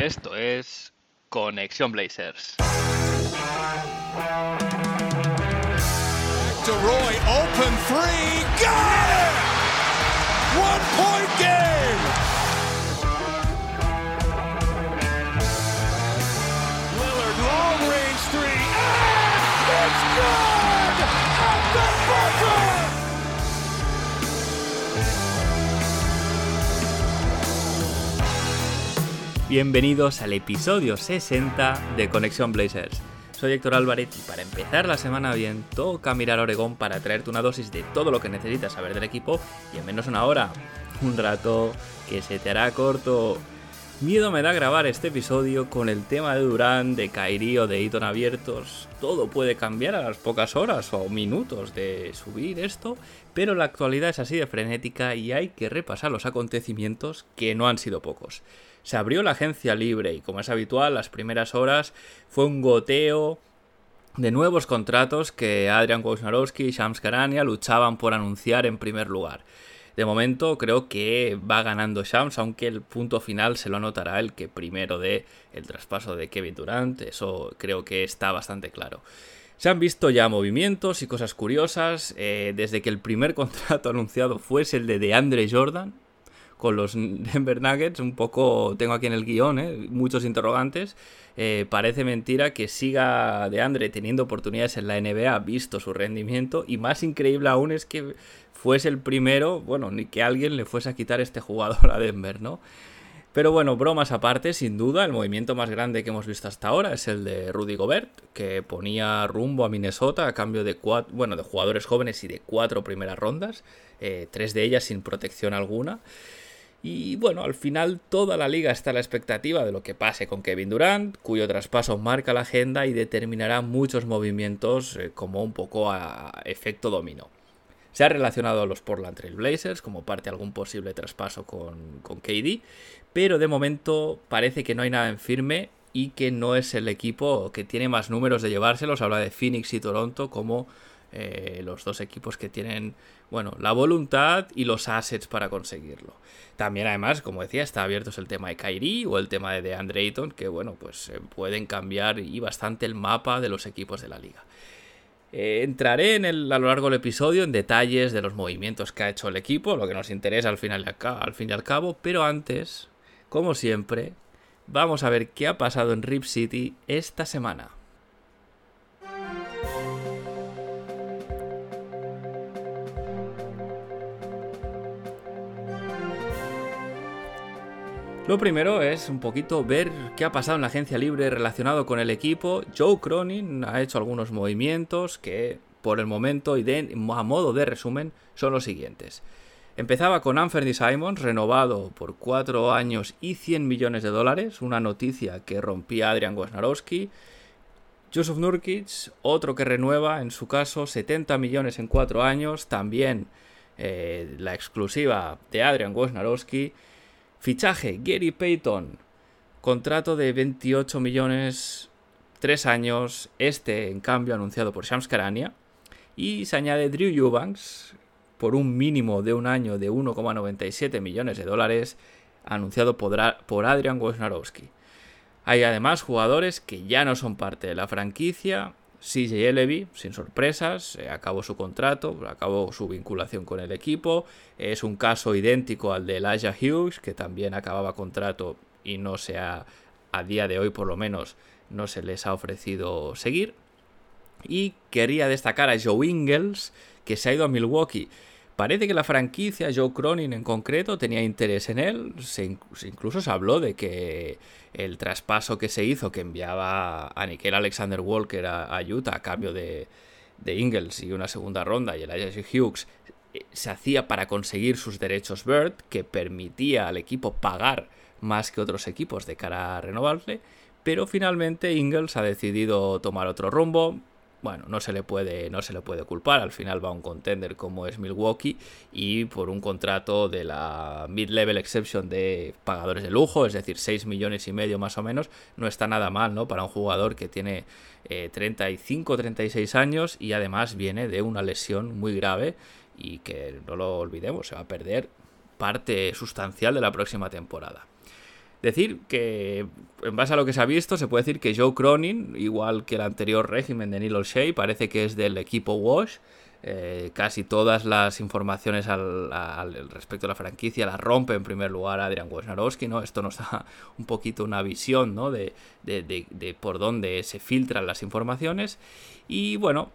Esto es Conexión Blazers. To Roy, open three, got it! One point game! Lillard, long range three, and it's good! Bienvenidos al episodio 60 de Conexión Blazers. Soy Héctor Álvarez y para empezar la semana bien, toca mirar Oregón para traerte una dosis de todo lo que necesitas saber del equipo y en menos de una hora. Un rato que se te hará corto. Miedo me da grabar este episodio con el tema de Durán, de Kairi o de Eton abiertos. Todo puede cambiar a las pocas horas o minutos de subir esto, pero la actualidad es así de frenética y hay que repasar los acontecimientos que no han sido pocos se abrió la agencia libre y como es habitual, las primeras horas fue un goteo de nuevos contratos que Adrian Wojnarowski y Shams Karania luchaban por anunciar en primer lugar. De momento creo que va ganando Shams, aunque el punto final se lo anotará el que primero de el traspaso de Kevin Durant, eso creo que está bastante claro. Se han visto ya movimientos y cosas curiosas, eh, desde que el primer contrato anunciado fuese el de DeAndre Jordan, con los Denver Nuggets, un poco, tengo aquí en el guion, ¿eh? muchos interrogantes. Eh, parece mentira que siga de Andre teniendo oportunidades en la NBA, visto su rendimiento, y más increíble aún es que fuese el primero, bueno, ni que alguien le fuese a quitar este jugador a Denver, ¿no? Pero bueno, bromas aparte, sin duda, el movimiento más grande que hemos visto hasta ahora es el de Rudy Gobert, que ponía rumbo a Minnesota a cambio de cuatro, bueno, de jugadores jóvenes y de cuatro primeras rondas, eh, tres de ellas sin protección alguna. Y bueno, al final toda la liga está a la expectativa de lo que pase con Kevin Durant, cuyo traspaso marca la agenda y determinará muchos movimientos eh, como un poco a efecto dominó. Se ha relacionado a los Portland Trail Blazers como parte de algún posible traspaso con, con KD, pero de momento parece que no hay nada en firme y que no es el equipo que tiene más números de llevárselos. Habla de Phoenix y Toronto como eh, los dos equipos que tienen, bueno, la voluntad y los assets para conseguirlo. También, además, como decía, está abierto el tema de Kyrie o el tema de DeAndre Ayton, que, bueno, pues eh, pueden cambiar y bastante el mapa de los equipos de la liga. Eh, entraré en el, a lo largo del episodio en detalles de los movimientos que ha hecho el equipo, lo que nos interesa al, final, al fin y al cabo, pero antes, como siempre, vamos a ver qué ha pasado en Rip City esta semana. Lo primero es un poquito ver qué ha pasado en la agencia libre relacionado con el equipo. Joe Cronin ha hecho algunos movimientos que por el momento y a modo de resumen son los siguientes. Empezaba con Anthony Simons, renovado por 4 años y 100 millones de dólares, una noticia que rompía Adrian Wojnarowski. Joseph Nurkic, otro que renueva, en su caso, 70 millones en 4 años, también eh, la exclusiva de Adrian Wojnarowski. Fichaje, Gary Payton. Contrato de 28 millones, 3 años. Este, en cambio, anunciado por Shams Karania. Y se añade Drew Eubanks por un mínimo de un año de 1,97 millones de dólares, anunciado por, Adrian Wojnarowski. Hay además jugadores que ya no son parte de la franquicia. CJ Levy, sin sorpresas, eh, acabó su contrato, acabó su vinculación con el equipo. Es un caso idéntico al de Elijah Hughes, que también acababa contrato y no se ha, a día de hoy por lo menos, no se les ha ofrecido seguir. Y quería destacar a Joe Ingles, que se ha ido a Milwaukee. Parece que la franquicia, Joe Cronin en concreto, tenía interés en él. incluso se habló de que el traspaso que se hizo, que enviaba a Nickel Alexander Walker a, Utah a cambio de, de Ingles y una segunda ronda, y el Ajax Hughes, eh, se hacía para conseguir sus derechos Bird, que permitía al equipo pagar más que otros equipos de cara a renovarle. Pero finalmente Ingles ha decidido tomar otro rumbo, bueno, no se le puede, no se le puede culpar. Al final va un contender como es Milwaukee y por un contrato de la mid-level exception de pagadores de lujo, es decir, 6 millones y medio más o menos, no está nada mal, ¿no? Para un jugador que tiene 35, eh, 36 años y además viene de una lesión muy grave y que no lo olvidemos, se va a perder parte sustancial de la próxima temporada. Decir que, en base a lo que se ha visto, se puede decir que Joe Cronin, igual que el anterior régimen de Neil O'Shea, parece que es del equipo Wash. Eh, casi todas las informaciones al, respecto a la franquicia las rompe en primer lugar Adrian Wojnarowski, ¿no? Esto nos da un poquito una visión, ¿no? De, de por dónde se filtran las informaciones. Y bueno,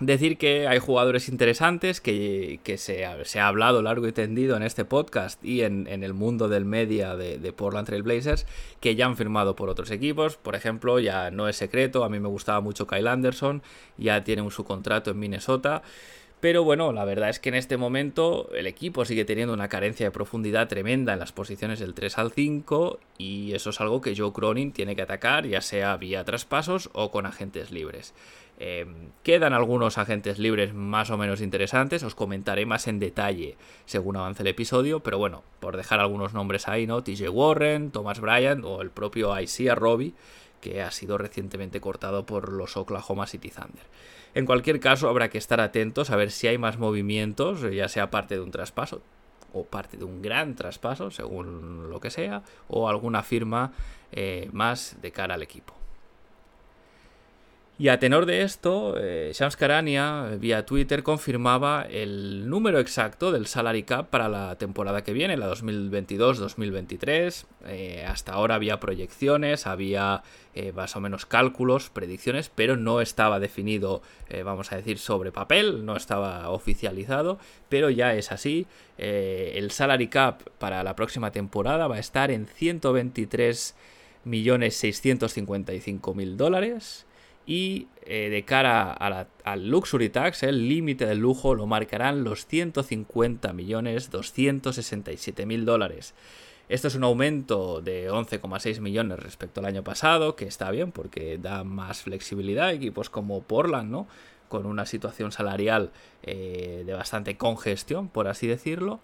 Decir que hay jugadores interesantes que, se, ha hablado largo y tendido en este podcast y en, el mundo del media de, de, Portland Trail Blazers que ya han firmado por otros equipos. Por ejemplo, ya no es secreto, a mí me gustaba mucho Kyle Anderson, ya tiene un su contrato en Minnesota. Pero bueno, la verdad es que en este momento el equipo sigue teniendo una carencia de profundidad tremenda en las posiciones del 3 al 5 y eso es algo que Joe Cronin tiene que atacar, ya sea vía traspasos o con agentes libres. Eh, quedan algunos agentes libres más o menos interesantes, os comentaré más en detalle según avance el episodio, pero bueno, por dejar algunos nombres ahí, ¿no? TJ Warren, Thomas Bryant o el propio Isaiah Robbie, que ha sido recientemente cortado por los Oklahoma City Thunder. En cualquier caso, habrá que estar atentos a ver si hay más movimientos, ya sea parte de un traspaso o parte de un gran traspaso, según lo que sea, o alguna firma eh, más de cara al equipo. Y a tenor de esto, eh, Shams Karania, vía Twitter, confirmaba el número exacto del salary cap para la temporada que viene, la 2022-2023. Eh, hasta ahora había proyecciones, había eh, más o menos cálculos, predicciones, pero no estaba definido, vamos a decir, sobre papel, no estaba oficializado, pero ya es así. el salary cap para la próxima temporada va a estar en 123.655.000 dólares y eh, de cara al Luxury Tax, el límite del lujo lo marcarán los 150 millones 267 mil dólares. Esto es un aumento de 11,6 millones respecto al año pasado, que está bien porque da más flexibilidad a equipos como Portland, ¿no? Con una situación salarial eh, de bastante congestión, por así decirlo.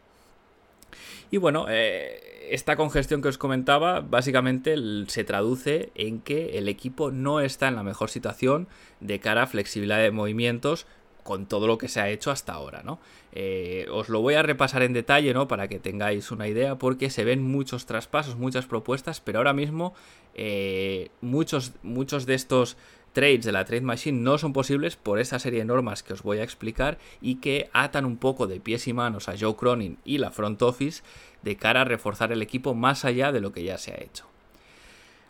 Y bueno, eh, esta congestión que os comentaba básicamente se traduce en que el equipo no está en la mejor situación de cara a flexibilidad de movimientos con todo lo que se ha hecho hasta ahora, ¿no? Eh, os lo voy a repasar en detalle, ¿no? Para que tengáis una idea, porque se ven muchos traspasos, muchas propuestas, pero ahora mismo eh, muchos, muchos de estos trades de la Trade Machine no son posibles por esta serie de normas que os voy a explicar y que atan un poco de pies y manos a Joe Cronin y la front office de cara a reforzar el equipo más allá de lo que ya se ha hecho.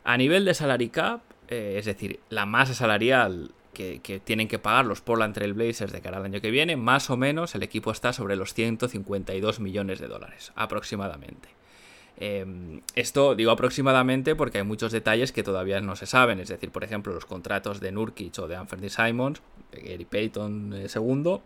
A nivel de salary cap, eh, es decir, la masa salarial que, tienen que pagar los Portland Trail Blazers de cara al año que viene, más o menos el equipo está sobre los 152 millones de dólares, aproximadamente. Em, esto digo aproximadamente porque hay muchos detalles que todavía no se saben, es decir, por ejemplo, los contratos de Nurkic o de Anthony Simons, de Gary Payton II, eh,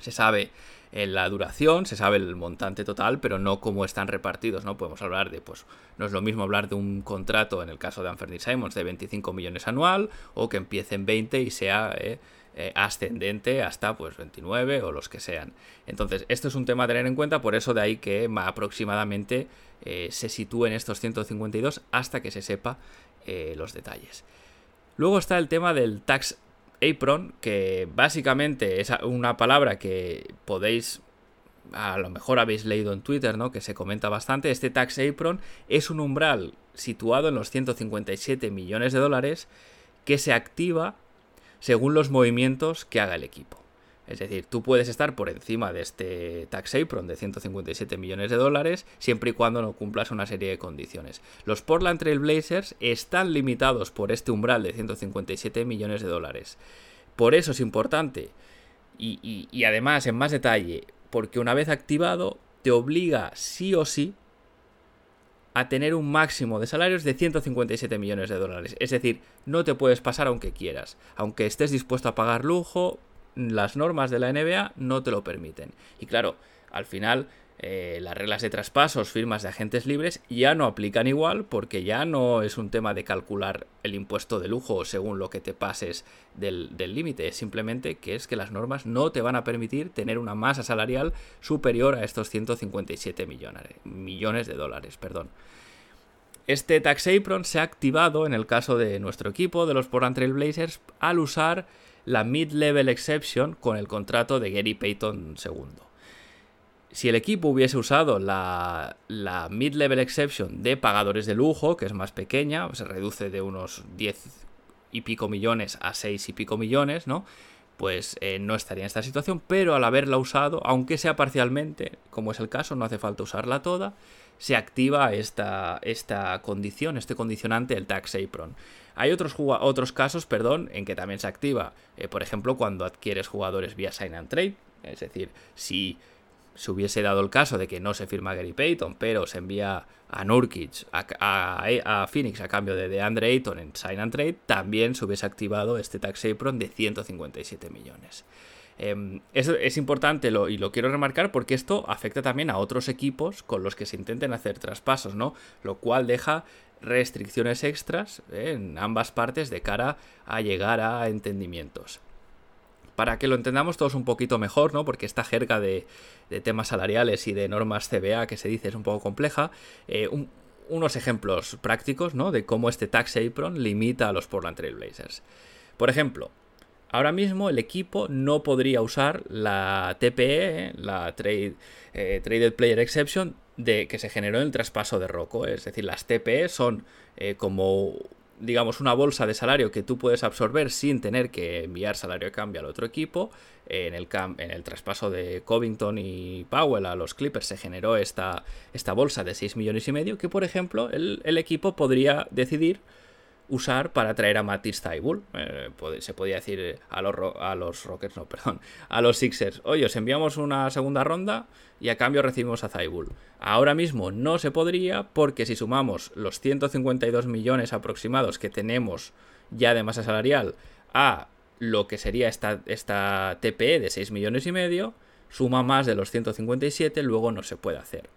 se sabe la duración, se sabe el montante total, pero no cómo están repartidos, ¿no? Podemos hablar de, pues, no es lo mismo hablar de un contrato, en el caso de Anthony Simons, de 25 millones anual, o que empiece en 20 y sea eh, eh, ascendente hasta, pues, 29 o los que sean. Entonces, esto es un tema a tener en cuenta, por eso de ahí que aproximadamente eh, se sitúe en estos 152 hasta que se sepa eh, los detalles. Luego está el tema del tax apron, que básicamente es una palabra que podéis, a lo mejor habéis leído en Twitter, ¿no? Que se comenta bastante. Este tax apron es un umbral situado en los 157 millones de dólares que se activa según los movimientos que haga el equipo. Es decir, tú puedes estar por encima de este tax apron de 157 millones de dólares siempre y cuando no cumplas una serie de condiciones. Los Portland Trail Blazers están limitados por este umbral de 157 millones de dólares. Por eso es importante y, y además en más detalle, porque una vez activado te obliga sí o sí a tener un máximo de salarios de 157 millones de dólares. Es decir, no te puedes pasar aunque quieras. Aunque estés dispuesto a pagar lujo, las normas de la NBA no te lo permiten. Y claro, al final eh, las reglas de traspasos, firmas de agentes libres ya no aplican igual porque ya no es un tema de calcular el impuesto de lujo según lo que te pases del límite, es simplemente que es que las normas no te van a permitir tener una masa salarial superior a estos 157 millones, millones de dólares. Perdón. Este tax apron se ha activado en el caso de nuestro equipo, de los Portland Trail Blazers, al usar la Mid-Level Exception con el contrato de Gary Payton II. Si el equipo hubiese usado la, mid-level exception de pagadores de lujo, que es más pequeña, se reduce de unos 10 y pico millones a 6 y pico millones, ¿no? Pues eh, no estaría en esta situación, pero al haberla usado, aunque sea parcialmente, como es el caso, no hace falta usarla toda, se activa esta, esta condición, este condicionante, el tax apron. Hay otros, otros casos, perdón, en que también se activa, eh, por ejemplo, cuando adquieres jugadores vía sign and trade, es decir, si se hubiese dado el caso de que no se firma Gary Payton, pero se envía a Nurkic, a, Phoenix a cambio de DeAndre Ayton en Sign and Trade, también se hubiese activado este tax apron de 157 millones. Eh, eso es importante y lo quiero remarcar porque esto afecta también a otros equipos con los que se intenten hacer traspasos, ¿no? Lo cual deja restricciones extras eh, en ambas partes de cara a llegar a entendimientos para que lo entendamos todos un poquito mejor, ¿no? Porque esta jerga de, temas salariales y de normas CBA que se dice es un poco compleja. Eh, unos ejemplos prácticos, ¿no? De cómo este tax apron limita a los Portland Trail Blazers. Por ejemplo, ahora mismo el equipo no podría usar la TPE, la Trade, eh, Traded Player Exception, de, que se generó en el traspaso de Rocco. Es decir, las TPE son eh, como digamos, una bolsa de salario que tú puedes absorber sin tener que enviar salario de cambio al otro equipo. En el, en el traspaso de Covington y Powell a los Clippers se generó esta, esta bolsa de 6 millones y medio que, por ejemplo, el, el equipo podría decidir usar para traer a Matisse Taibul. Eh, se podía decir a los, a los Rockets, no, perdón, a los Sixers, oye, os enviamos una segunda ronda y a cambio recibimos a Taibul. Ahora mismo no se podría porque si sumamos los 152 millones aproximados que tenemos ya de masa salarial a lo que sería esta, esta TPE de 6 millones y medio, suma más de los 157, luego no se puede hacer.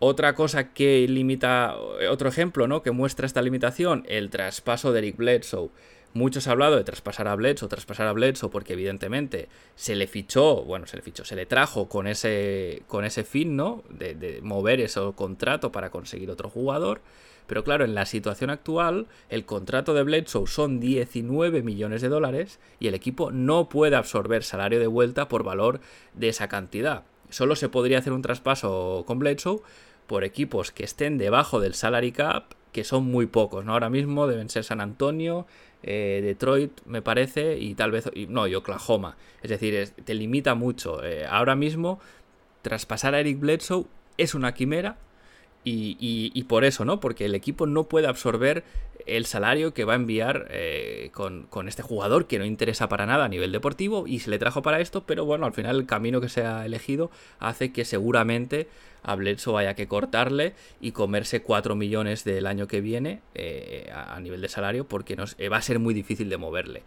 Otra cosa que limita, otro ejemplo, ¿no? Que muestra esta limitación, el traspaso de Eric Bledsoe. Muchos han hablado de traspasar a Bledsoe, traspasar a Bledsoe, porque evidentemente se le fichó, bueno, se le fichó, se le trajo con ese, con ese fin, ¿no? De, de mover ese contrato para conseguir otro jugador. Pero claro, en la situación actual, el contrato de Bledsoe son 19 millones de dólares y el equipo no puede absorber salario de vuelta por valor de esa cantidad. Solo se podría hacer un traspaso con Bledsoe por equipos que estén debajo del salary cap, que son muy pocos, ¿no? Ahora mismo deben ser San Antonio, eh, Detroit, me parece, y tal vez, no, y Oklahoma. Es decir, te limita mucho. Eh, ahora mismo, traspasar a Eric Bledsoe es una quimera, y, por eso, ¿no? Porque el equipo no puede absorber el salario que va a enviar eh, con, con, este jugador que no interesa para nada a nivel deportivo y se le trajo para esto, pero bueno, al final el camino que se ha elegido hace que seguramente a Bledsoe haya que cortarle y comerse 4 millones del año que viene eh, a, nivel de salario porque nos, eh, va a ser muy difícil de moverle.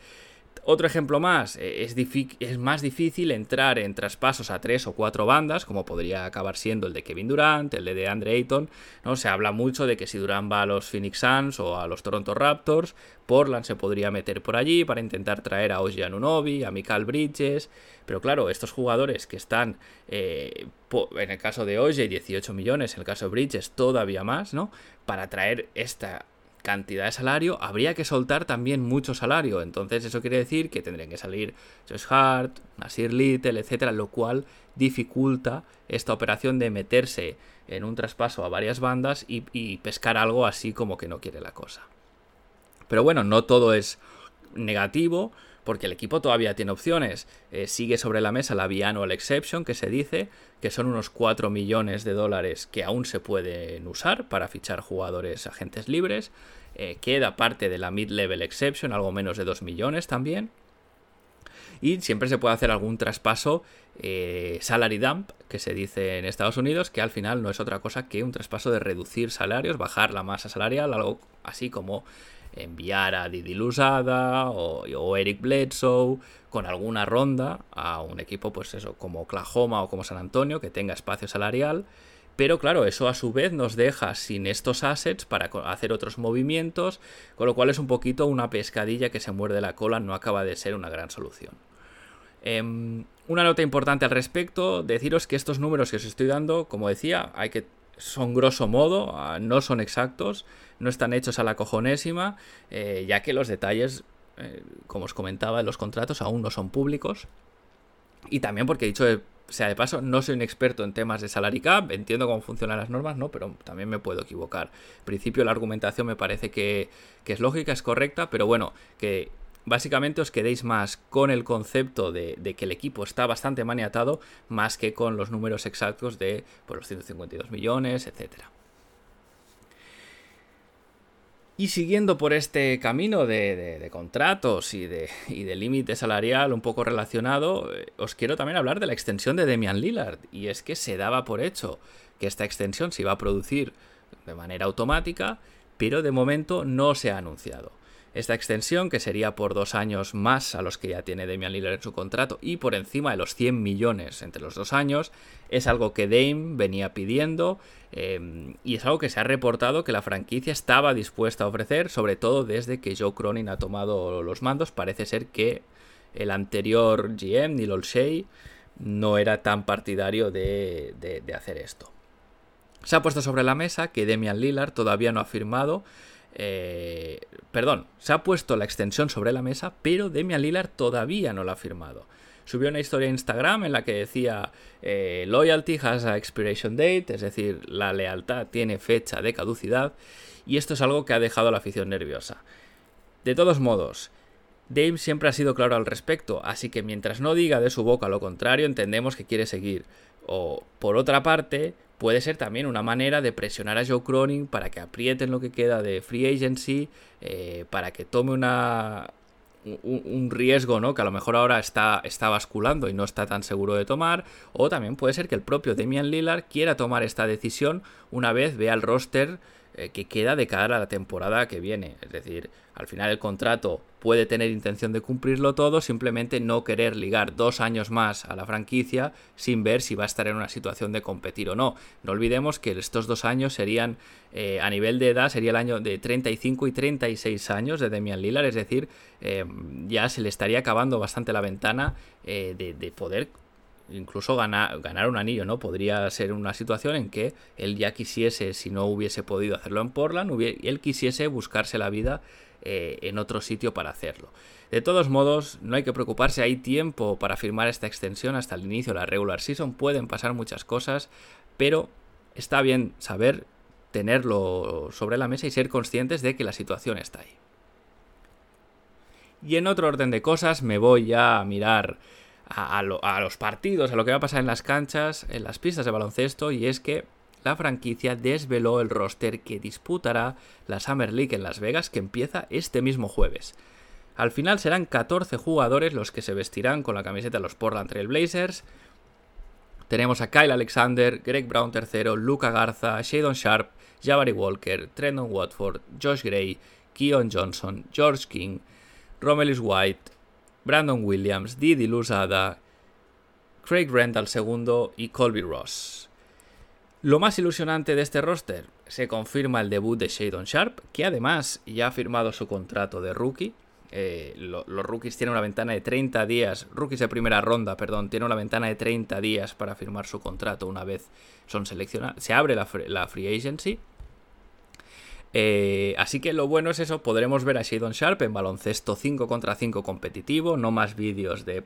Otro ejemplo más, eh, es, es, más difícil entrar en traspasos a tres o cuatro bandas, como podría acabar siendo el de Kevin Durant, el de DeAndre Ayton. ¿no? Se habla mucho de que si Durant va a los Phoenix Suns o a los Toronto Raptors, Portland se podría meter por allí para intentar traer a Oji Anunobi, a Mikael Bridges. Pero claro, estos jugadores que están, eh, en el caso de Oji, 18 millones, en el caso de Bridges todavía más, ¿no? Para traer esta cantidad de salario, habría que soltar también mucho salario. Entonces, eso quiere decir que tendrían que salir Josh Hart, Nasir Little, etcétera, lo cual dificulta esta operación de meterse en un traspaso a varias bandas y, y pescar algo así como que no quiere la cosa. Pero bueno, no todo es negativo porque el equipo todavía tiene opciones. Eh, sigue sobre la mesa la Biannual Exception, que se dice que son unos 4 millones de dólares que aún se pueden usar para fichar jugadores agentes libres. Eh, queda parte de la Mid-Level Exception, algo menos de 2 millones también. Y siempre se puede hacer algún traspaso eh, salary dump, que se dice en Estados Unidos, que al final no es otra cosa que un traspaso de reducir salarios, bajar la masa salarial, algo así como enviar a Didi Lusada o, Eric Bledsoe con alguna ronda a un equipo, pues eso, como Oklahoma o como San Antonio, que tenga espacio salarial. Pero claro, eso a su vez nos deja sin estos assets para hacer otros movimientos, con lo cual es un poquito una pescadilla que se muerde la cola, no acaba de ser una gran solución. Em, una nota importante al respecto, deciros que estos números que os estoy dando, como decía, hay que son grosso modo, ah, no son exactos, no están hechos a la cojonésima, eh, ya que los detalles, eh, como os comentaba, en los contratos aún no son públicos. Y también porque dicho sea de paso, no soy un experto en temas de salary cap, entiendo cómo funcionan las normas, ¿no? Pero también me puedo equivocar. En principio la argumentación me parece que, que es lógica, es correcta, pero bueno, que básicamente os quedéis más con el concepto de, que el equipo está bastante maniatado, más que con los números exactos de pues, los 152 millones, etcétera. Y siguiendo por este camino de, contratos y de, y de límite salarial un poco relacionado, eh, os quiero también hablar de la extensión de Demian Lillard. Y es que se daba por hecho que esta extensión se iba a producir de manera automática, pero de momento no se ha anunciado. Esta extensión, que sería por dos años más a los que ya tiene Damian Lillard en su contrato y por encima de los 100 millones entre los dos años, es algo que Dame venía pidiendo em, y es algo que se ha reportado que la franquicia estaba dispuesta a ofrecer, sobre todo desde que Joe Cronin ha tomado los mandos. Parece ser que el anterior GM, Neil Olshey, no era tan partidario de, de hacer esto. Se ha puesto sobre la mesa que Damian Lillard todavía no ha firmado eh, perdón, se ha puesto la extensión sobre la mesa, pero Demian Lillard todavía no la ha firmado. Subió una historia en Instagram en la que decía eh, Loyalty has a expiration date, es decir, la lealtad tiene fecha de caducidad, y esto es algo que ha dejado a la afición nerviosa. De todos modos, Dame siempre ha sido claro al respecto, así que mientras no diga de su boca lo contrario, entendemos que quiere seguir. O, por otra parte, puede ser también una manera de presionar a Joe Cronin para que aprieten lo que queda de free agency, eh, para que tome una, un, riesgo, ¿no? Que a lo mejor ahora está, está basculando y no está tan seguro de tomar. O también puede ser que el propio Damian Lillard quiera tomar esta decisión una vez vea el roster eh, que queda de cara a la temporada que viene. Es decir, al final el contrato puede tener intención de cumplirlo todo, simplemente no querer ligar dos años más a la franquicia sin ver si va a estar en una situación de competir o no. No olvidemos que estos dos años serían, eh, a nivel de edad, sería el año de 35 y 36 años de Demian Lillard, es decir, eh, ya se le estaría acabando bastante la ventana de, de poder incluso ganar, ganar un anillo, ¿no? Podría ser una situación en que él ya quisiese, si no hubiese podido hacerlo en Portland, él quisiese buscarse la vida eh, en otro sitio para hacerlo. De todos modos, no hay que preocuparse, hay tiempo para firmar esta extensión hasta el inicio de la regular season, pueden pasar muchas cosas, pero está bien saber tenerlo sobre la mesa y ser conscientes de que la situación está ahí. Y en otro orden de cosas, me voy ya a mirar a, los partidos, a lo que va a pasar en las canchas, en las pistas de baloncesto, y es que la franquicia desveló el roster que disputará la Summer League en Las Vegas, que empieza este mismo jueves. Al final serán 14 jugadores los que se vestirán con la camiseta de los Portland Trail Blazers. Tenemos a Kyle Alexander, Greg Brown III, Luca Garza, Shadon Sharp, Jabari Walker, Trendon Watford, Josh Gray, Keon Johnson, George King, Romelis White, Brandon Williams, Didi Luzada, Craig Randall II y Colby Ross. Lo más ilusionante de este roster, se confirma el debut de Shadon Sharp, que además ya ha firmado su contrato de rookie. Eh, los rookies tienen una ventana de 30 días, rookies de primera ronda, perdón, tienen una ventana de 30 días para firmar su contrato una vez son seleccionados. Se abre la free agency eh, así que lo bueno es eso, podremos ver a Shadon Sharp en baloncesto 5 contra 5 competitivo, no más vídeos de,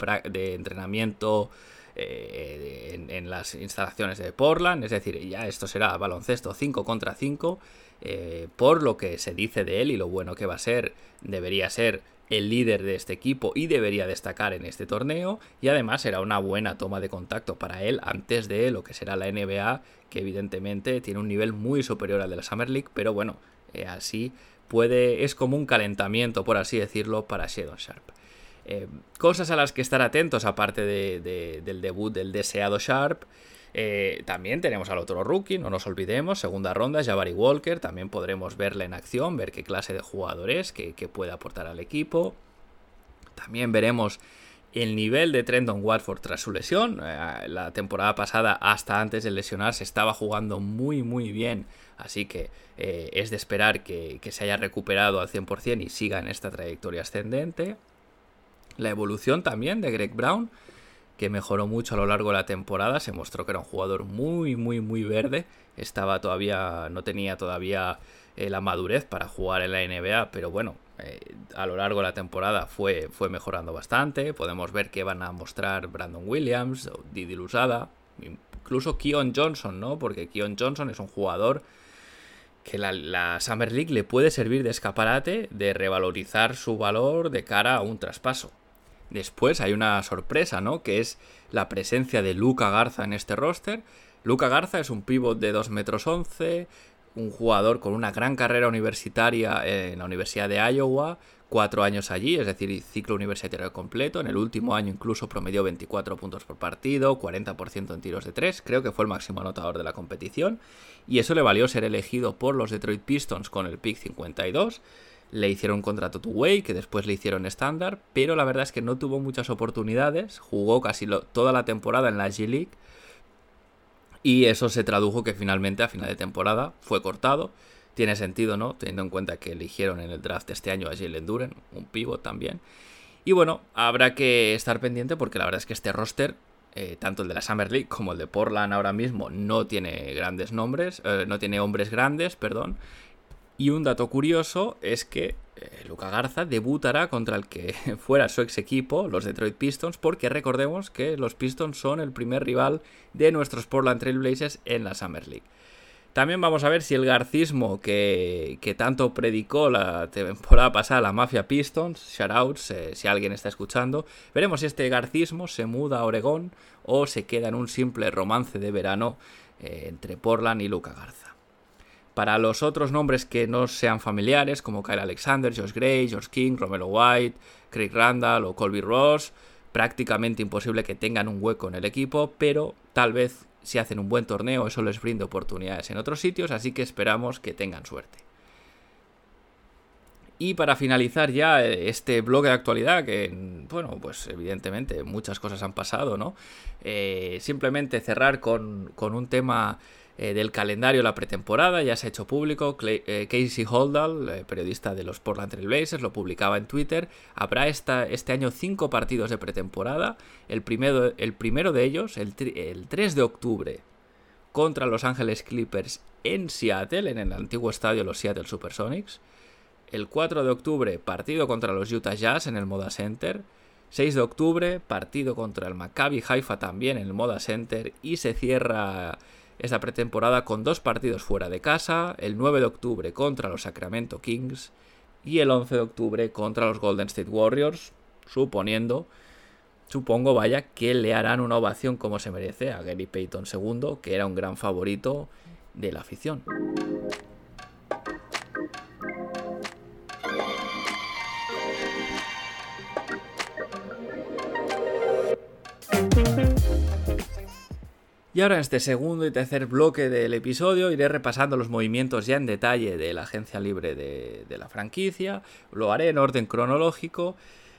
entrenamiento eh, en, las instalaciones de Portland, es decir, ya esto será baloncesto 5 contra 5, eh, por lo que se dice de él y lo bueno que va a ser, debería ser el líder de este equipo y debería destacar en este torneo y además será una buena toma de contacto para él antes de lo que será la NBA que evidentemente tiene un nivel muy superior al de la Summer League pero bueno así puede, es como un calentamiento, por así decirlo, para Shadow Sharp. Eh, cosas a las que estar atentos, aparte del debut del deseado Sharp. Eh, también tenemos al otro rookie, no nos olvidemos, segunda ronda, Jabari Walker, también podremos verle en acción, ver qué clase de jugador es, qué, puede aportar al equipo. También veremos el nivel de Trendon Watford tras su lesión. la temporada pasada, hasta antes de lesionarse, estaba jugando muy muy bien Así que eh, es de esperar que, se haya recuperado al 100% y siga en esta trayectoria ascendente. La evolución también de Greg Brown. que mejoró mucho a lo largo de la temporada, se mostró que era un jugador muy, muy, muy verde, estaba todavía, no tenía todavía eh, la madurez para jugar en la NBA, pero bueno, eh, a lo largo de la temporada fue, fue mejorando bastante, podemos ver que van a mostrar Brandon Williams, Didi Lusada, incluso Keon Johnson, ¿no? Porque Keon Johnson es un jugador que la, la, Summer League le puede servir de escaparate, de revalorizar su valor de cara a un traspaso. Después hay una sorpresa, ¿no? Que es la presencia de Luca Garza en este roster. Luca Garza es un pívot de 2 metros 11, un jugador con una gran carrera universitaria en la Universidad de Iowa, cuatro años allí, es decir, ciclo universitario completo. En el último año incluso promedió 24 puntos por partido, 40% en tiros de 3, creo que fue el máximo anotador de la competición. Y eso le valió ser elegido por los Detroit Pistons con el pick 52. Le hicieron un contrato two-way, que después le hicieron estándar, pero la verdad es que no tuvo muchas oportunidades. Jugó casi toda la temporada en la G-League y eso se tradujo que finalmente a final de temporada fue cortado. Tiene sentido, ¿no? Teniendo en cuenta que eligieron en el draft este año a Jalen Duren, un pivot también. Y bueno, habrá que estar pendiente porque la verdad es que este roster, eh, tanto el de la Summer League como el de Portland ahora mismo, no tiene grandes nombres, eh, no tiene hombres grandes, perdón. Y un dato curioso es que eh, Luca Garza debutará contra el que fuera su ex equipo, los Detroit Pistons, porque recordemos que los Pistons son el primer rival de nuestros Portland Trail Blazers en la Summer League. También vamos a ver si el garcismo que, tanto predicó la temporada pasada la Mafia Pistons, shoutouts, eh, si alguien está escuchando, veremos si este garcismo se muda a Oregón o se queda en un simple romance de verano eh, entre Portland y Luca Garza. Para los otros nombres que no sean familiares, como Kyle Alexander, Josh Gray, George King, Romero White, Craig Randall o Colby Ross, prácticamente imposible que tengan un hueco en el equipo, pero tal vez si hacen un buen torneo eso les brinda oportunidades en otros sitios, así que esperamos que tengan suerte. Y para finalizar ya eh, este blog de actualidad, que bueno, pues evidentemente muchas cosas han pasado, ¿no? Eh, simplemente cerrar con, con un tema eh, del calendario de la pretemporada, ya se ha hecho público. Eh, Casey Holdall, eh, periodista de los Portland Trail Blazers, lo publicaba en Twitter. Habrá esta, este año cinco partidos de pretemporada. El primero, el primero de ellos, el, el 3 de octubre, contra Los Ángeles Clippers en Seattle, en el antiguo estadio los Seattle Supersonics. El 4 de octubre, partido contra los Utah Jazz en el Moda Center. 6 de octubre, partido contra el Maccabi Haifa también en el Moda Center. Y se cierra esta pretemporada con dos partidos fuera de casa, el 9 de octubre contra los Sacramento Kings y el 11 de octubre contra los Golden State Warriors, suponiendo, supongo vaya, que le harán una ovación como se merece a Gary Payton II, que era un gran favorito de la afición. Y ahora en este segundo y tercer bloque del episodio iré repasando los movimientos ya en detalle de la agencia libre de, la franquicia. Lo haré en orden cronológico.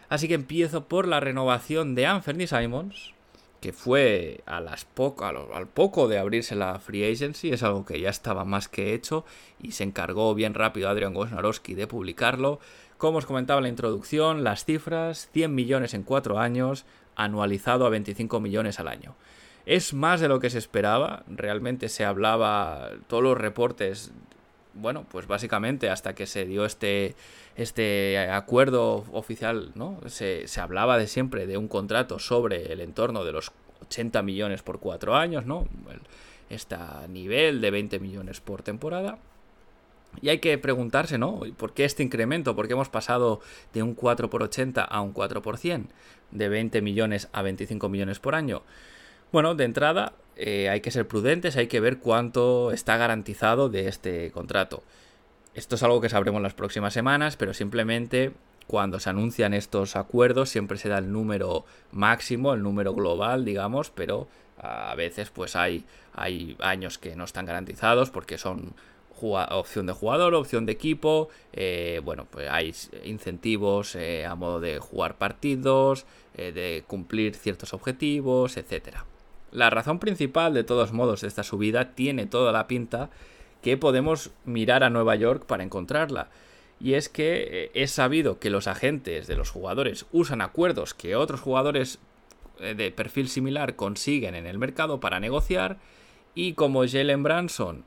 Así que empiezo por la renovación de Anthony Simons, que fue al poco de abrirse la free agency, es algo que ya estaba más que hecho y se encargó bien rápido Adrian Wojnarowski de publicarlo. Como os comentaba en la introducción, las cifras, 100 millones en 4 años, anualizado a 25 millones al año. Es más de lo que se esperaba. Realmente se hablaba, todos los reportes, bueno, pues básicamente hasta que se dio este, este acuerdo oficial, ¿no? Se, se hablaba de siempre de un contrato sobre el entorno de los 80 millones por cuatro años, ¿no? Este nivel de 20 millones por temporada. Y hay que preguntarse, ¿no? ¿Por qué este incremento? ¿Por qué hemos pasado de un 4 por 80 a un 4 por 100? De 20 millones a 25 millones por año. Bueno, de entrada eh, hay que ser prudentes, hay que ver cuánto está garantizado de este contrato. Esto es algo que sabremos las próximas semanas, pero simplemente cuando se anuncian estos acuerdos siempre se da el número máximo, el número global, digamos, pero a veces pues hay, hay años que no están garantizados porque son opción de jugador, opción de equipo, eh, bueno, pues hay incentivos eh, a modo de jugar partidos, de cumplir ciertos objetivos, etcétera. La razón principal, de todos modos, de esta subida tiene toda la pinta que podemos mirar a Nueva York para encontrarla. Y es que eh, es sabido que los agentes de los jugadores usan acuerdos que otros jugadores eh, de perfil similar consiguen en el mercado para negociar. Y como Jalen Branson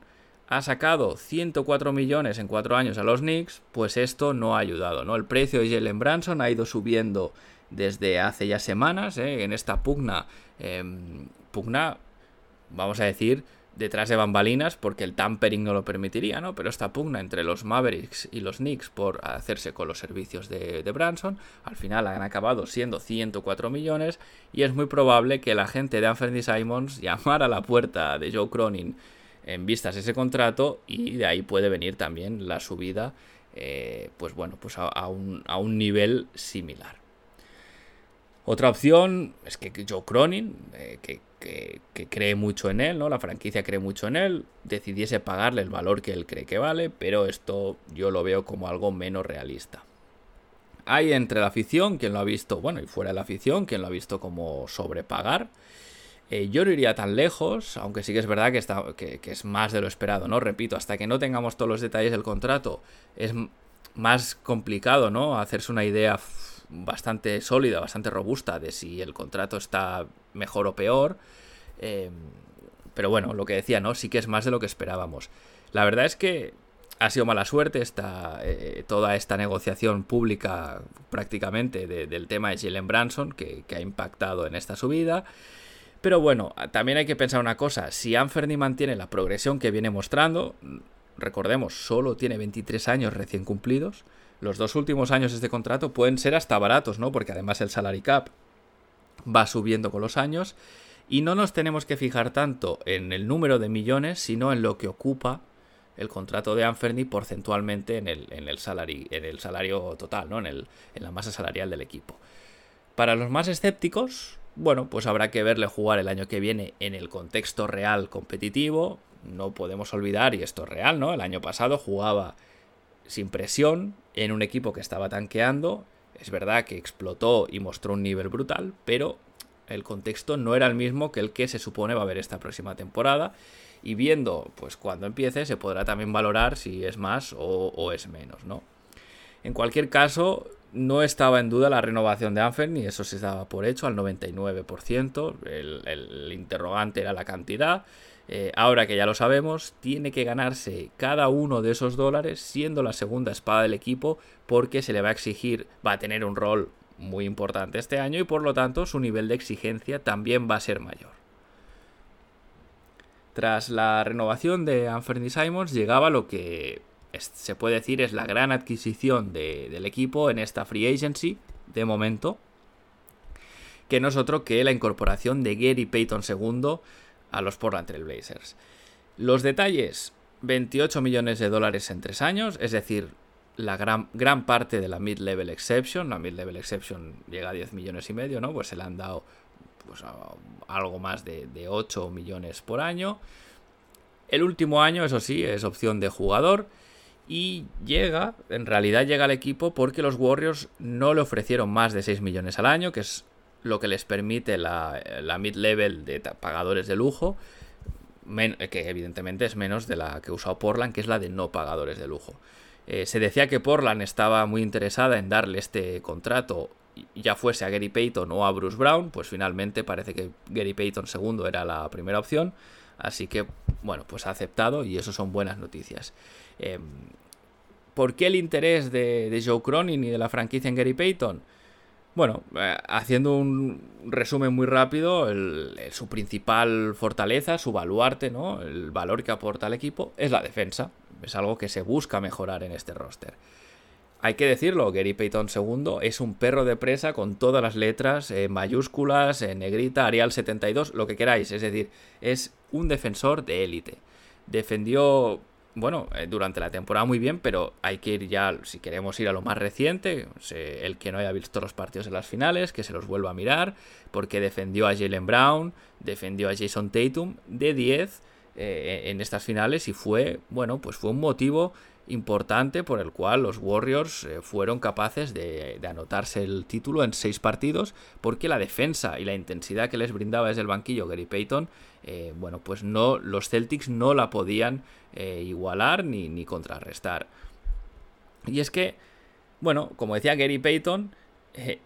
ha sacado 104 millones en 4 años a los Knicks, pues esto no ha ayudado, ¿no? El precio de Jalen Branson ha ido subiendo desde hace ya semanas, ¿eh? en esta pugna, em, pugna, vamos a decir, detrás de bambalinas porque el tampering no lo permitiría, ¿no? Pero esta pugna entre los Mavericks y los Knicks por hacerse con los servicios de, Branson, al final han acabado siendo 104 millones y es muy probable que la gente de Anthony Simons llamara a la puerta de Joe Cronin en vistas ese contrato y de ahí puede venir también la subida, eh, pues bueno, pues a, un, a un nivel similar. Otra opción es que Joe Cronin, eh, que que, cree mucho en él, ¿no? La franquicia cree mucho en él, decidiese pagarle el valor que él cree que vale, pero esto yo lo veo como algo menos realista. Hay entre la afición quien lo ha visto, bueno, y fuera de la afición, quien lo ha visto como sobrepagar. Eh, yo no iría tan lejos, aunque sí que es verdad que, está, que, es más de lo esperado, ¿no? Repito, hasta que no tengamos todos los detalles del contrato, es más complicado, ¿no? Hacerse una idea bastante sólida, bastante robusta de si el contrato está mejor o peor. Em, pero bueno, lo que decía, ¿no? Sí que es más de lo que esperábamos. La verdad es que ha sido mala suerte esta, eh, toda esta negociación pública prácticamente del tema de Jalen Branson que, ha impactado en esta subida. Pero bueno, también hay que pensar una cosa, si Anferni mantiene la progresión que viene mostrando, recordemos, solo tiene 23 años recién cumplidos, los dos últimos años de este contrato pueden ser hasta baratos, ¿no? Porque además el salary cap va subiendo con los años y no nos tenemos que fijar tanto en el número de millones, sino en lo que ocupa el contrato de Anferni porcentualmente en el, en el, en el salario total, ¿no? en, el, en la masa salarial del equipo. Para los más escépticos, bueno, pues habrá que verle jugar el año que viene en el contexto real competitivo. No podemos olvidar, y esto es real, ¿no? El año pasado jugaba sin presión en un equipo que estaba tanqueando es verdad que explotó y mostró un nivel brutal, pero el contexto no era el mismo que el que se supone va a haber esta próxima temporada. Y viendo, pues cuando empiece, se podrá también valorar si es más o, es menos, ¿no? En cualquier caso, no estaba en duda la renovación de Anfer, ni eso se daba por hecho al 99%. El, el interrogante era la cantidad. Eh, ahora que ya lo sabemos, tiene que ganarse cada uno de esos dólares siendo la segunda espada del equipo porque se le va a exigir, va a tener un rol muy importante este año y por lo tanto su nivel de exigencia también va a ser mayor. Tras la renovación de Anthony Simons llegaba lo que se puede decir es la gran adquisición del equipo en esta free agency de momento, que no es otro que la incorporación de Gary Payton II a los Portland Trail Blazers. Los detalles, 28 millones de dólares en tres años, es decir, la gran, gran parte de la mid-level exception, la mid-level exception llega a 10 millones y medio, ¿no? Pues se le han dado pues, algo más de, de 8 millones por año. El último año, eso sí, es opción de jugador. Y llega, en realidad llega al equipo porque los Warriors no le ofrecieron más de 6 millones al año, que es lo que les permite la, mid-level de pagadores de lujo, que evidentemente es menos de la que usado Portland, que es la de no pagadores de lujo. Eh, se decía que Portland estaba muy interesada en darle este contrato, ya fuese a Gary Payton o a Bruce Brown, pues finalmente parece que Gary Payton segundo era la primera opción, así que bueno, pues ha aceptado y eso son buenas noticias. Em, ¿Por qué el interés de, de Joe Cronin y de la franquicia en Gary Payton? Bueno, eh, haciendo un resumen muy rápido, su principal fortaleza, su baluarte, ¿no? El valor que aporta al equipo es la defensa. Es algo que se busca mejorar en este roster. Hay que decirlo, Gary Payton II es un perro de presa con todas las letras en mayúsculas, en negrita, Arial 72, lo que queráis. Es decir, es un defensor de élite. Defendió bueno, eh, durante la temporada muy bien, pero hay que ir ya, si queremos ir a lo más reciente, el que no haya visto los partidos en las finales, que se los vuelva a mirar, porque defendió a Jalen Brown, defendió a Jason Tatum de 10 eh, en estas finales y fue, bueno, pues fue un motivo importante por el cual los Warriors eh, fueron capaces de, anotarse el título en seis partidos, porque la defensa y la intensidad que les brindaba desde el banquillo Gary Payton, bueno, pues no, los Celtics no la podían eh, igualar ni, ni contrarrestar. Y es que, bueno, como decía Gary Payton, eh,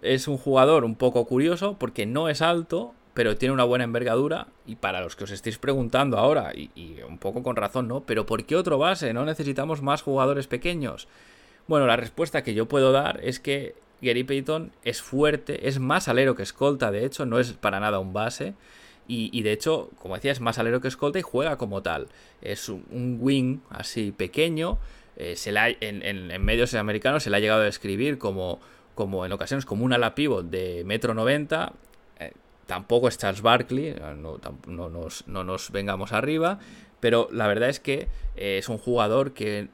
es un jugador un poco curioso porque no es alto, pero tiene una buena envergadura. Y para los que os estéis preguntando ahora, y, un poco con razón, ¿no? ¿Pero por qué otro base? ¿No necesitamos más jugadores pequeños? Bueno, la respuesta que yo puedo dar es que Gary Payton es fuerte, es más alero que escolta, de hecho, no es para nada un base. Y, de hecho, como decía, es más alero que escolta y juega como tal. Es un, wing así pequeño. Eh, se la, en, medios americanos se le ha llegado a describir como, como en ocasiones como un ala pivot de metro noventa Tampoco es Charles Barkley, eh, no, nos, no, nos, vengamos arriba, pero la verdad es que eh, es un jugador que,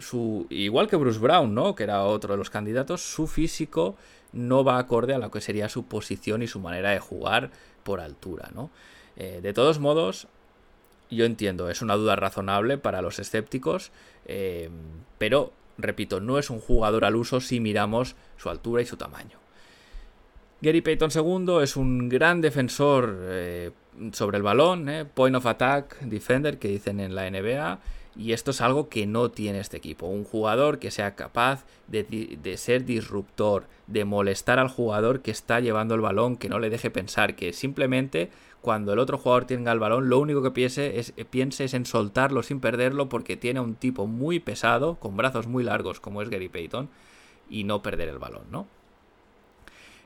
su, igual que Bruce Brown, ¿no? que era otro de los candidatos, su físico no va acorde a lo que sería su posición y su manera de jugar por altura. ¿no? Eh, de todos modos, yo entiendo, es una duda razonable para los escépticos, pero repito, no es un jugador al uso si miramos su altura y su tamaño. Gary Payton II es un gran defensor eh, sobre el balón, eh, point of attack, defender, que dicen en la NBA. Y esto es algo que no tiene este equipo. Un jugador que sea capaz de, ser disruptor, de molestar al jugador que está llevando el balón, que no le deje pensar, que simplemente cuando el otro jugador tenga el balón, lo único que piense es, piense es en soltarlo sin perderlo, porque tiene un tipo muy pesado, con brazos muy largos, como es Gary Payton, y no perder el balón, ¿no?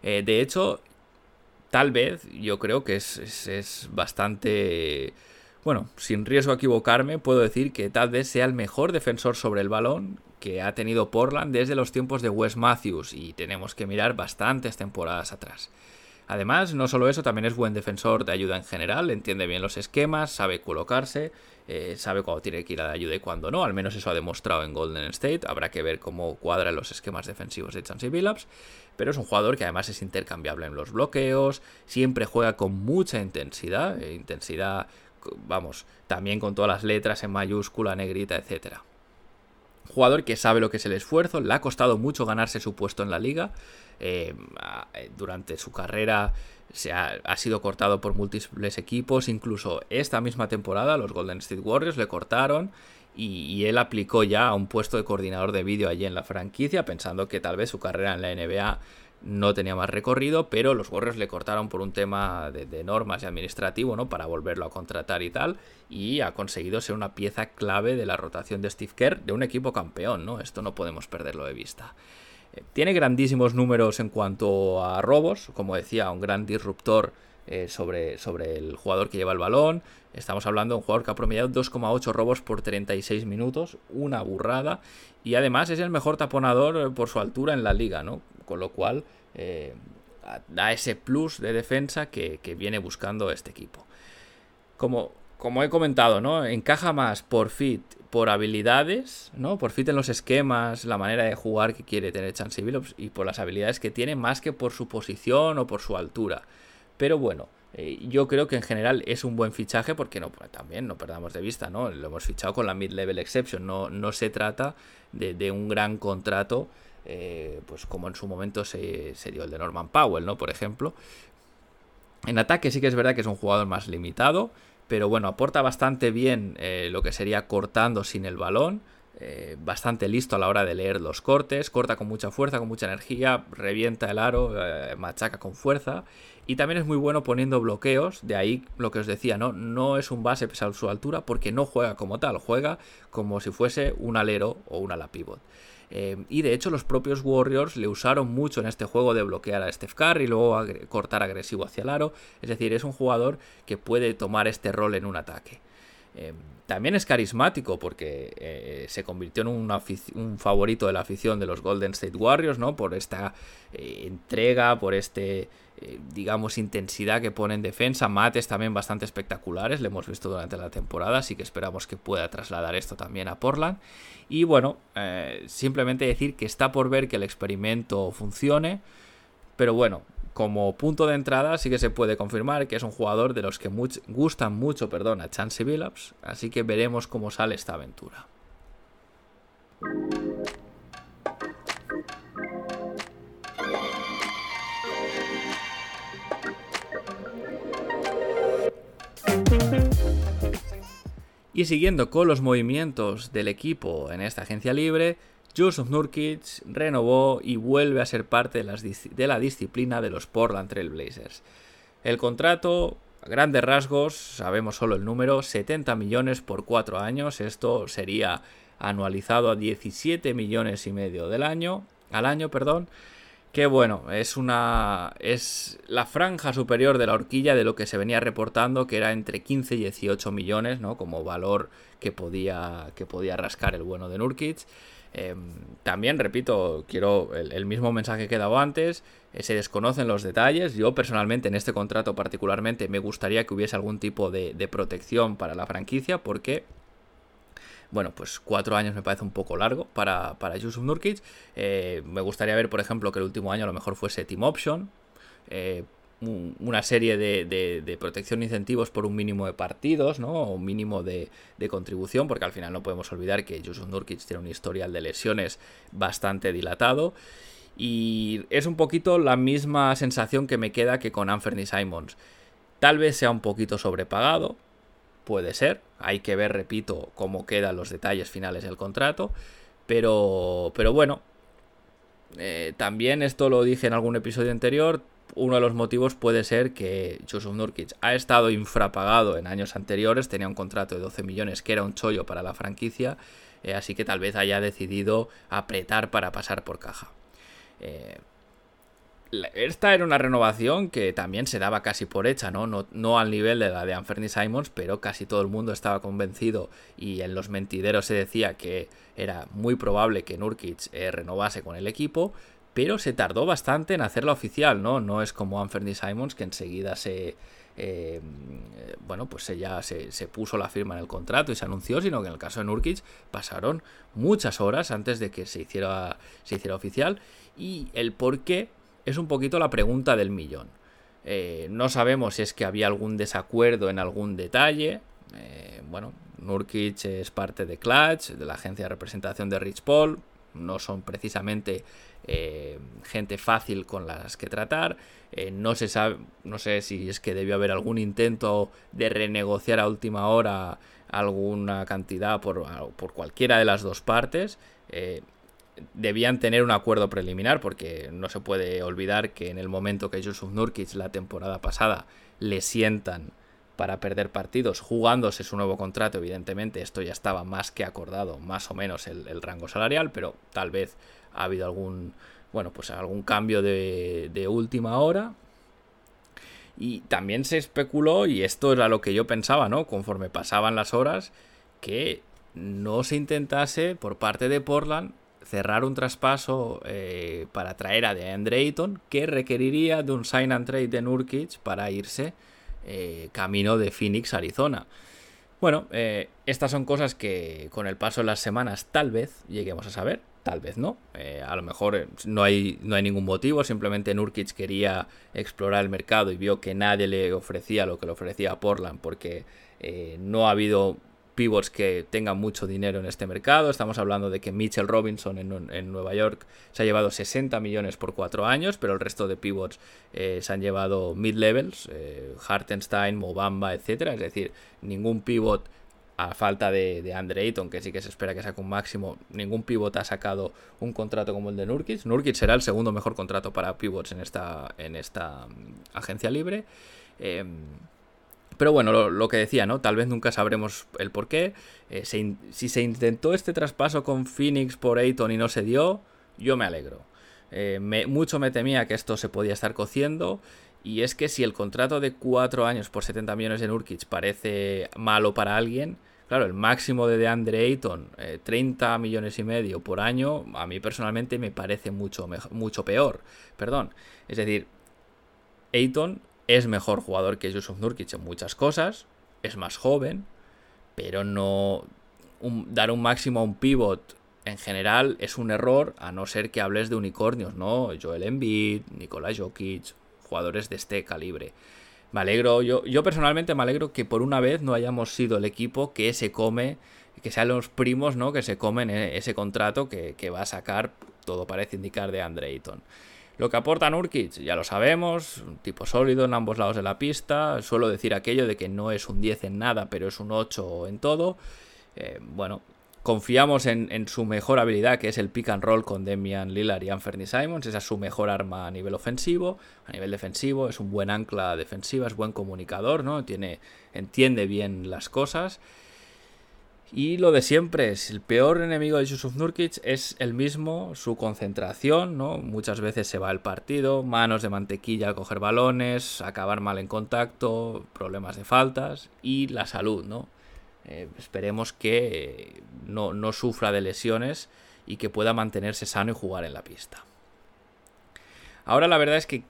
Eh, de hecho, tal vez yo creo que es, bastante... Bueno, sin riesgo a equivocarme, puedo decir que tal vez sea el mejor defensor sobre el balón que ha tenido Portland desde los tiempos de Wes Matthews y tenemos que mirar bastantes temporadas atrás. Además, no solo eso, también es buen defensor de ayuda en general, entiende bien los esquemas, sabe colocarse, eh, sabe cuándo tiene que ir a la ayuda y cuándo no, al menos eso ha demostrado en Golden State, habrá que ver cómo cuadran los esquemas defensivos de Chansey Billups, pero es un jugador que además es intercambiable en los bloqueos, siempre juega con mucha intensidad, eh, intensidad, vamos, también con todas las letras en mayúscula, negrita, etcétera. Jugador que sabe lo que es el esfuerzo, le ha costado mucho ganarse su puesto en la liga. Eh, durante su carrera se ha, sido cortado por múltiples equipos, incluso esta misma temporada los Golden State Warriors le cortaron y, él aplicó ya a un puesto de coordinador de vídeo allí en la franquicia, pensando que tal vez su carrera en la NBA no tenía más recorrido, pero los Warriors le cortaron por un tema de, normas y administrativo, ¿no? Para volverlo a contratar y tal, y ha conseguido ser una pieza clave de la rotación de Steve Kerr de un equipo campeón, ¿no? Esto no podemos perderlo de vista. Tiene grandísimos números en cuanto a robos, como decía, un gran disruptor eh, sobre, sobre el jugador que lleva el balón. Estamos hablando de un jugador que ha promediado 2,8 robos por 36 minutos, una burrada. Y además es el mejor taponador eh, por su altura en la liga, ¿no? Con lo cual eh, da ese plus de defensa que, viene buscando este equipo. Como, como he comentado, ¿no? Encaja más por fit, por habilidades, ¿no? Por fit en los esquemas, la manera de jugar que quiere tener Chance y por las habilidades que tiene, más que por su posición o por su altura. Pero bueno, eh, yo creo que en general es un buen fichaje porque no, pues, también no perdamos de vista, ¿no? Lo hemos fichado con la mid-level exception, no, no se trata de, un gran contrato, eh, pues como en su momento se, dio el de Norman Powell, ¿no? Por ejemplo. En ataque sí que es verdad que es un jugador más limitado, pero bueno, aporta bastante bien eh, lo que sería cortando sin el balón. bastante listo a la hora de leer los cortes, corta con mucha fuerza, con mucha energía, revienta el aro, machaca con fuerza y también es muy bueno poniendo bloqueos, de ahí lo que os decía, ¿no? No es un base pesado su altura porque no juega como tal, juega como si fuese un alero o un ala pivot. Eh, y de hecho los propios Warriors le usaron mucho en este juego de bloquear a Steph Curry y luego cortar agresivo hacia el aro. Es decir, es un jugador que puede tomar este rol en un ataque. Eh, también es carismático porque eh, se convirtió en un, favorito de la afición de los Golden State Warriors, ¿no? Por esta entrega, por este eh, digamos, intensidad que pone en defensa. Mates también bastante espectaculares, le hemos visto durante la temporada, así que esperamos que pueda trasladar esto también a Portland. Y bueno, eh, simplemente decir que está por ver que el experimento funcione, pero bueno, como punto de entrada sí que se puede confirmar que es un jugador de los que gustan mucho perdón, a Chance Billups, así que veremos cómo sale esta aventura. Y siguiendo con los movimientos del equipo en esta agencia libre, Joseph Nurkic renovó y vuelve a ser parte de, la disciplina de los Portland Trail Blazers. El contrato, a grandes rasgos, sabemos solo el número, 70 millones por 4 años. Esto sería anualizado a 17 millones y medio del año, al año, perdón. Que bueno, es una es la franja superior de la horquilla de lo que se venía reportando, que era entre 15 y 18 millones, ¿no? Como valor que podía que podía rascar el bueno de Nurkic. Em, también, repito, quiero el, mismo mensaje que he dado antes, eh, se desconocen los detalles. Yo personalmente en este contrato particularmente me gustaría que hubiese algún tipo de, protección para la franquicia porque bueno, pues cuatro años me parece un poco largo para, para Yusuf Nurkic. Eh, me gustaría ver, por ejemplo, que el último año a lo mejor fuese Team Option. Eh, una serie de, protección e incentivos por un mínimo de partidos, ¿no? O un mínimo de, contribución, porque al final no podemos olvidar que Yusuf Nurkic tiene un historial de lesiones bastante dilatado. Y es un poquito la misma sensación que me queda que con Anthony Simons. Tal vez sea un poquito sobrepagado, puede ser. Hay que ver, repito, cómo quedan los detalles finales del contrato. Pero, pero bueno, eh, también esto lo dije en algún episodio anterior uno de los motivos puede ser que Joseph Nurkic ha estado infrapagado en años anteriores, tenía un contrato de 12 millones que era un chollo para la franquicia, eh, así que tal vez haya decidido apretar para pasar por caja. Eh, esta era una renovación que también se daba casi por hecha, ¿no? No, al nivel de la de Anthony Simons, pero casi todo el mundo estaba convencido y en los mentideros se decía que era muy probable que Nurkic eh, renovase con el equipo pero se tardó bastante en hacerla oficial, ¿no? No es como Anthony Simons que enseguida se... Eh, bueno, pues se ya se, puso la firma en el contrato y se anunció, sino que en el caso de Nurkic pasaron muchas horas antes de que se hiciera, se hiciera oficial. Y el por qué es un poquito la pregunta del millón. Eh, no sabemos si es que había algún desacuerdo en algún detalle. Eh, bueno, Nurkic es parte de Clutch, de la agencia de representación de Rich Paul. No son precisamente eh, gente fácil con las que tratar. Eh, no se sabe, no sé si es que debió haber algún intento de renegociar a última hora alguna cantidad por, por cualquiera de las dos partes. Eh, debían tener un acuerdo preliminar porque no se puede olvidar que en el momento que Yusuf Nurkic la temporada pasada le sientan para perder partidos jugándose su nuevo contrato evidentemente esto ya estaba más que acordado más o menos el rango salarial pero tal vez ha habido algún, bueno, pues algún cambio de, última hora. Y también se especuló, y esto era lo que yo pensaba, ¿no? Conforme pasaban las horas, que no se intentase por parte de Portland cerrar un traspaso eh, para traer a DeAndre Ayton que requeriría de un sign and trade de Nurkic para irse eh, camino de Phoenix, Arizona. Bueno, eh, estas son cosas que con el paso de las semanas tal vez lleguemos a saber tal vez no. Eh, a lo mejor no hay, no hay ningún motivo, simplemente Nurkic quería explorar el mercado y vio que nadie le ofrecía lo que le ofrecía a Portland porque no ha habido pivots que tengan mucho dinero en este mercado. Estamos hablando de que Mitchell Robinson en, Nueva York se ha llevado 60 millones por cuatro años, pero el resto de pivots se han llevado mid-levels, Hartenstein, Mobamba, etc. Es decir, ningún pivot a falta de, de Andre Ayton, que sí que se espera que saque un máximo, ningún pivot ha sacado un contrato como el de Nurkic. Nurkic será el segundo mejor contrato para pivots en esta, en esta mm, agencia libre. Em, pero bueno, lo, que decía, ¿no? Tal vez nunca sabremos el por qué. Eh, si se intentó este traspaso con Phoenix por Ayton y no se dio, yo me alegro. Eh, mucho me temía que esto se podía estar cociendo. Y es que si el contrato de 4 años por 70 millones de Nurkic parece malo para alguien, claro, el máximo de DeAndre Ayton, 30 eh, millones y medio por año, a mí personalmente me parece mucho, mucho peor. Perdón. Es decir, Ayton es mejor jugador que Yusuf Nurkic en muchas cosas, es más joven, pero no dar un máximo a un pivot en general es un error, a no ser que hables de unicornios, ¿no? Joel Embiid, Nikola Jokic, jugadores de este calibre. Me alegro, yo, yo personalmente me alegro que por una vez no hayamos sido el equipo que se come, que sean los primos, ¿no? Que se comen e, ese contrato que, va a sacar, todo parece indicar, de Andre Ayton. Lo que aporta Nurkic, ya lo sabemos, un tipo sólido en ambos lados de la pista. Suelo decir aquello de que no es un 10 en nada, pero es un 8 en todo. Eh, bueno, Confiamos en, su mejor habilidad, que es el pick and roll con Demian Lillard y Anthony Simons. Esa es su mejor arma a nivel ofensivo. A nivel defensivo, es un buen ancla defensiva, es buen comunicador, ¿no? Tiene, entiende bien las cosas. Y lo de siempre es, el peor enemigo de Yusuf Nurkic es el mismo, su concentración, ¿no? Muchas veces se va el partido, manos de mantequilla al coger balones, acabar mal en contacto, problemas de faltas y la salud, ¿no? Eh, esperemos que no, sufra de lesiones y que pueda mantenerse sano y jugar en la pista. Ahora la verdad es que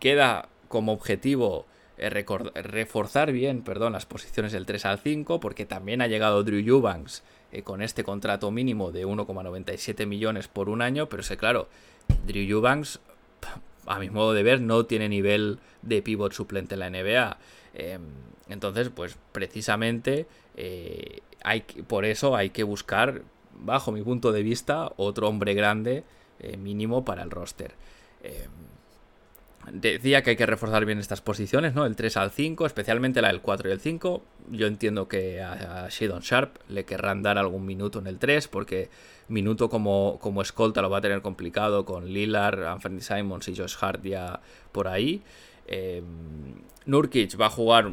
queda como objetivo reforzar bien perdón, las posiciones del 3 al 5, porque también ha llegado Drew Eubanks eh, con este contrato mínimo de 1,97 millones por un año, pero sé claro, Drew Eubanks, a mi modo de ver, no tiene nivel de pivot suplente en la NBA. Em, entonces, pues precisamente eh, hay, por eso hay que buscar, bajo mi punto de vista, otro hombre grande eh, mínimo para el roster. Em, decía que hay que reforzar bien estas posiciones, ¿no? El 3 al 5, especialmente la del 4 y el 5. Yo entiendo que a, Shadon Sharp le querrán dar algún minuto en el 3, porque minuto como, como escolta lo va a tener complicado con Lillard, Anthony Simons y Josh Hart ya por ahí. Eh, Nurkic va a jugar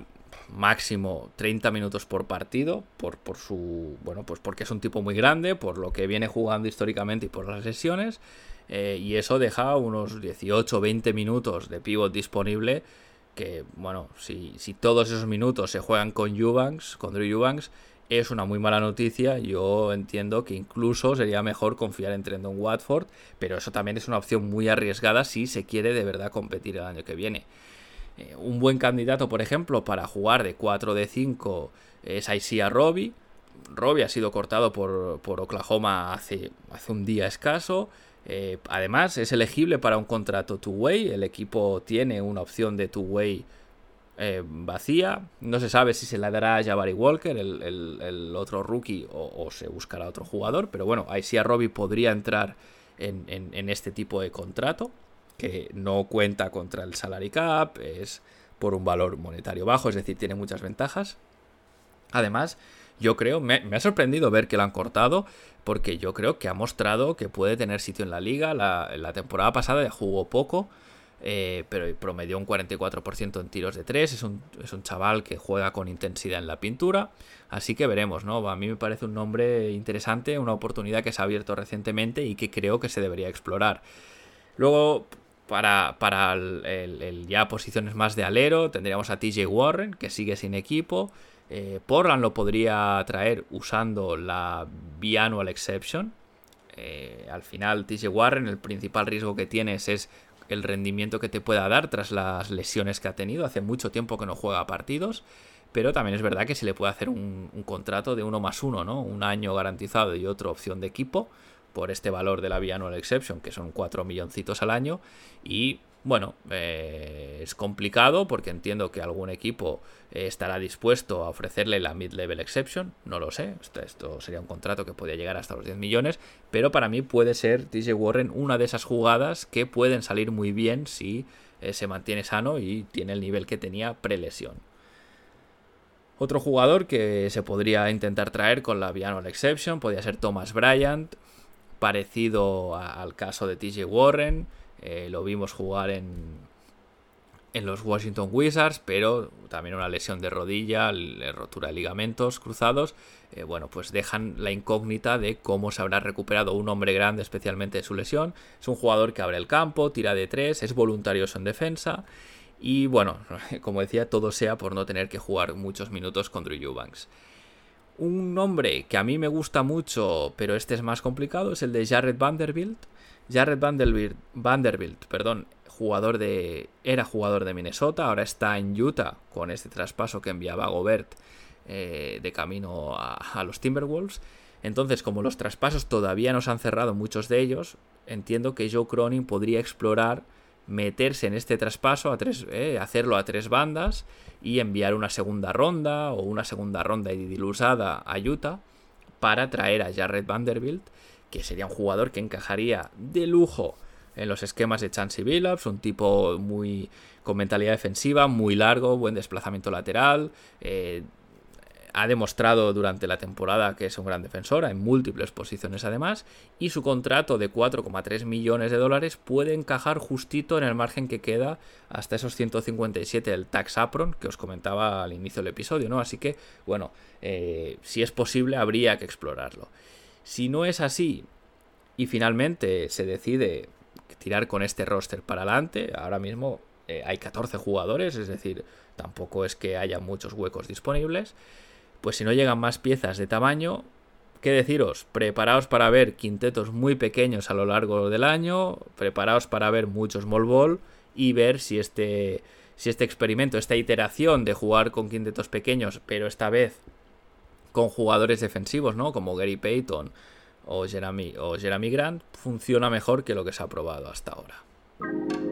máximo 30 minutos por partido por, por, su bueno pues porque es un tipo muy grande por lo que viene jugando históricamente y por las lesiones eh, y eso deja unos 18 20 minutos de pivot disponible que bueno si, si todos esos minutos se juegan con Eubanks con Drew Eubanks es una muy mala noticia. Yo entiendo que incluso sería mejor confiar en Trendon Watford, pero eso también es una opción muy arriesgada si se quiere de verdad competir el año que viene. Eh, un buen candidato, por ejemplo, para jugar de 4 de 5 es Isaiah Robbie. Robbie ha sido cortado por, Oklahoma hace, hace un día escaso. Eh, además, es elegible para un contrato two-way. El equipo tiene una opción de two-way eh, vacía. No se sabe si se la dará a Jabari Walker, el, otro rookie, o, se buscará otro jugador. Pero bueno, a Robbie podría entrar en, este tipo de contrato, que no cuenta contra el salary cap, es por un valor monetario bajo, es decir, tiene muchas ventajas. Además, yo creo, me, ha sorprendido ver que lo han cortado, porque yo creo que ha mostrado que puede tener sitio en la liga. La, temporada pasada jugó poco eh, pero promedió un 44% en tiros de 3. Es un, es un, chaval que juega con intensidad en la pintura. Así que veremos, ¿no? A mí me parece un nombre interesante, una oportunidad que se ha abierto recientemente y que creo que se debería explorar. Luego, para, para el, ya posiciones más de alero, tendríamos a TJ Warren, que sigue sin equipo. Eh, Portland lo podría traer usando la Biannual Exception. Eh, al final, TJ Warren, el principal riesgo que tienes es el rendimiento que te pueda dar tras las lesiones que ha tenido. Hace mucho tiempo que no juega partidos, pero también es verdad que se le puede hacer un, contrato de uno más uno, ¿no? Un año garantizado y otra opción de equipo por este valor de la Biannual Exception, que son 4 milloncitos al año, y bueno, eh, es complicado porque entiendo que algún equipo eh, estará dispuesto a ofrecerle la mid-level exception, no lo sé, esto, sería un contrato que podría llegar hasta los 10 millones, pero para mí puede ser TJ Warren una de esas jugadas que pueden salir muy bien si eh, se mantiene sano y tiene el nivel que tenía prelesión. Otro jugador que se podría intentar traer con la Biannual Exception podría ser Thomas Bryant, parecido al caso de TJ Warren, eh, lo vimos jugar en, en los Washington Wizards, pero también una lesión de rodilla, rotura de ligamentos cruzados. Eh, bueno, pues dejan la incógnita de cómo se habrá recuperado un hombre grande, especialmente de su lesión. Es un jugador que abre el campo, tira de tres, es voluntarioso en defensa. Y bueno, como decía, todo sea por no tener que jugar muchos minutos con Drew Eubanks. Un nombre que a mí me gusta mucho, pero este es más complicado, es el de Jared Vanderbilt. Jared Vanderbilt, perdón, jugador de, era jugador de Minnesota, ahora está en Utah con este traspaso que enviaba Gobert eh, de camino a, los Timberwolves. Entonces, como los traspasos todavía no se han cerrado muchos de ellos, entiendo que Joe Cronin podría explorar meterse en este traspaso, a tres, eh, hacerlo a tres bandas y enviar una segunda ronda o una segunda ronda dilusada a Utah para traer a Jared Vanderbilt que sería un jugador que encajaría de lujo en los esquemas de Chansey Billups, un tipo muy con mentalidad defensiva, muy largo, buen desplazamiento lateral, eh, ha demostrado durante la temporada que es un gran defensor, en múltiples posiciones además, y su contrato de 4,3 millones de dólares puede encajar justito en el margen que queda hasta esos 157 del tax apron que os comentaba al inicio del episodio, ¿no? Así que, bueno, eh, si es posible habría que explorarlo. Si no es así y finalmente se decide tirar con este roster para adelante, ahora mismo eh, hay 14 jugadores, es decir, tampoco es que haya muchos huecos disponibles, pues si no llegan más piezas de tamaño, ¿qué deciros? Preparaos para ver quintetos muy pequeños a lo largo del año, preparaos para ver muchos small ball y ver si este, si este experimento, esta iteración de jugar con quintetos pequeños, pero esta vez con jugadores defensivos, ¿no? Como Gary Payton o Jeremy, o Jeremy Grant, funciona mejor que lo que se ha probado hasta ahora.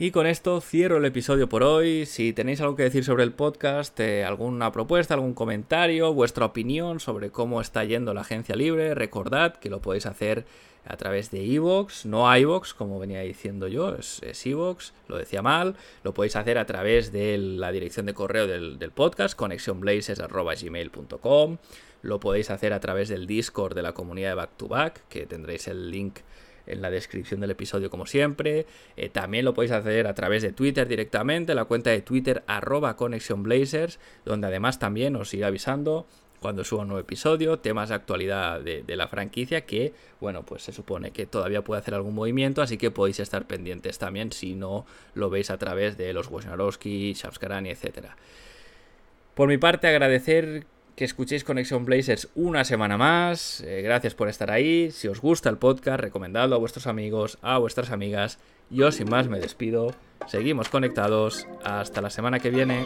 Y con esto cierro el episodio por hoy. Si tenéis algo que decir sobre el podcast, eh, alguna propuesta, algún comentario, vuestra opinión sobre cómo está yendo la agencia libre, recordad que lo podéis hacer a través de Evox, no iVox, como venía diciendo yo, es, Evox, lo decía mal. Lo podéis hacer a través de la dirección de correo del, podcast, conexionblazes.gmail.com. Lo podéis hacer a través del Discord de la comunidad de Back to Back, que tendréis el link en la descripción del episodio como siempre. Eh, también lo podéis hacer a través de Twitter directamente, la cuenta de Twitter arroba Blazers, donde además también os iré avisando cuando suba un nuevo episodio, temas de actualidad de, la franquicia que, bueno, pues se supone que todavía puede hacer algún movimiento, así que podéis estar pendientes también si no lo veis a través de los Wojnarowski, Shavskarani, etc. Por mi parte, agradecer que escuchéis Conexión Blazers una semana más. Eh, gracias por estar ahí. Si os gusta el podcast, recomendadlo a vuestros amigos, a vuestras amigas. Yo sin más me despido. Seguimos conectados. Hasta la semana que viene.